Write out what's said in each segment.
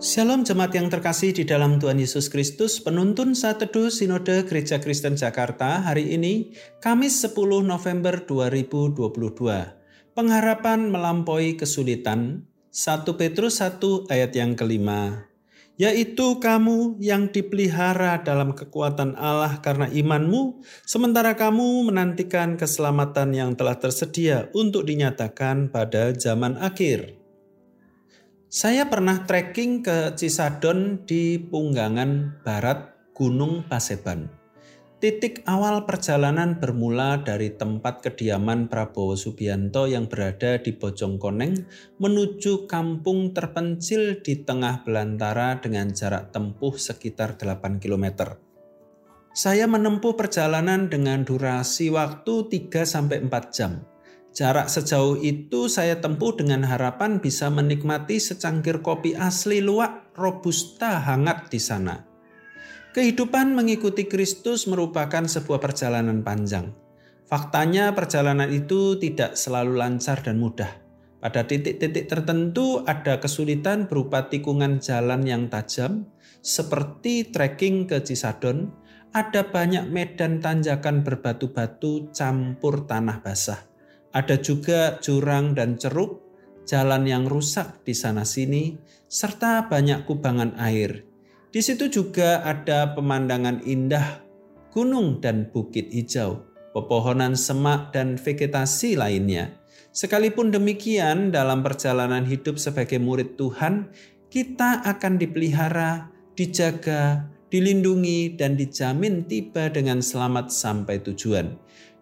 Shalom jemaat yang terkasih di dalam Tuhan Yesus Kristus, penuntun saat teduh Sinode Gereja Kristen Jakarta hari ini, Kamis 10 November 2022. Pengharapan melampaui kesulitan, 1 Petrus 1 ayat yang kelima. Yaitu kamu yang dipelihara dalam kekuatan Allah karena imanmu, sementara kamu menantikan keselamatan yang telah tersedia untuk dinyatakan pada zaman akhir. Saya pernah trekking ke Cisadon di Punggangan Barat Gunung Paseban. Titik awal perjalanan bermula dari tempat kediaman Prabowo Subianto yang berada di Bojongkoneng menuju kampung terpencil di tengah belantara dengan jarak tempuh sekitar 8 km. Saya menempuh perjalanan dengan durasi waktu 3-4 jam. Jarak sejauh itu saya tempuh dengan harapan bisa menikmati secangkir kopi asli luwak robusta hangat di sana. Kehidupan mengikuti Kristus merupakan sebuah perjalanan panjang. Faktanya perjalanan itu tidak selalu lancar dan mudah. Pada titik-titik tertentu ada kesulitan berupa tikungan jalan yang tajam, seperti trekking ke Cisadon, ada banyak medan tanjakan berbatu-batu campur tanah basah. Ada juga jurang dan ceruk, jalan yang rusak di sana-sini, serta banyak kubangan air. Di situ juga ada pemandangan indah, gunung dan bukit hijau, pepohonan semak dan vegetasi lainnya. Sekalipun demikian, dalam perjalanan hidup sebagai murid Tuhan, kita akan dipelihara, dijaga, dilindungi, dan dijamin tiba dengan selamat sampai tujuan.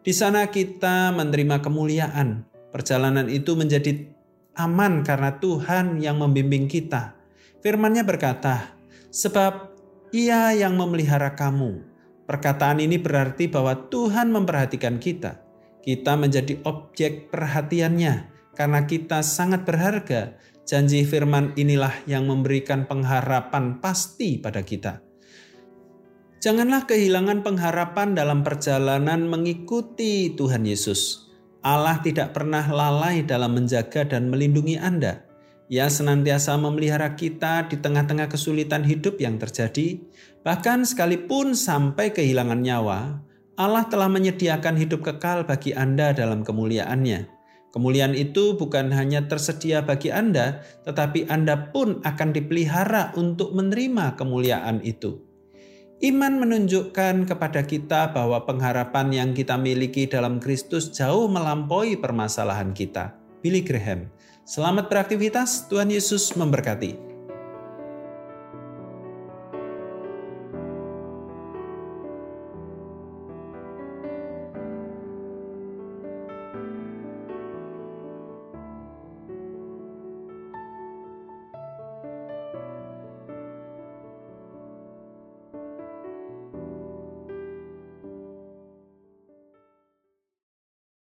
Di sana kita menerima kemuliaan. Perjalanan itu menjadi aman karena Tuhan yang membimbing kita. Firman-Nya berkata, "Sebab Ia yang memelihara kamu." Perkataan ini berarti bahwa Tuhan memperhatikan kita. Kita menjadi objek perhatiannya karena kita sangat berharga. Janji firman inilah yang memberikan pengharapan pasti pada kita. Janganlah kehilangan pengharapan dalam perjalanan mengikuti Tuhan Yesus. Allah tidak pernah lalai dalam menjaga dan melindungi Anda. Ia senantiasa memelihara kita di tengah-tengah kesulitan hidup yang terjadi, bahkan sekalipun sampai kehilangan nyawa, Allah telah menyediakan hidup kekal bagi Anda dalam kemuliaannya. Kemuliaan itu bukan hanya tersedia bagi Anda, tetapi Anda pun akan dipelihara untuk menerima kemuliaan itu. Iman menunjukkan kepada kita bahwa pengharapan yang kita miliki dalam Kristus jauh melampaui permasalahan kita. Billy Graham. Selamat beraktivitas, Tuhan Yesus memberkati.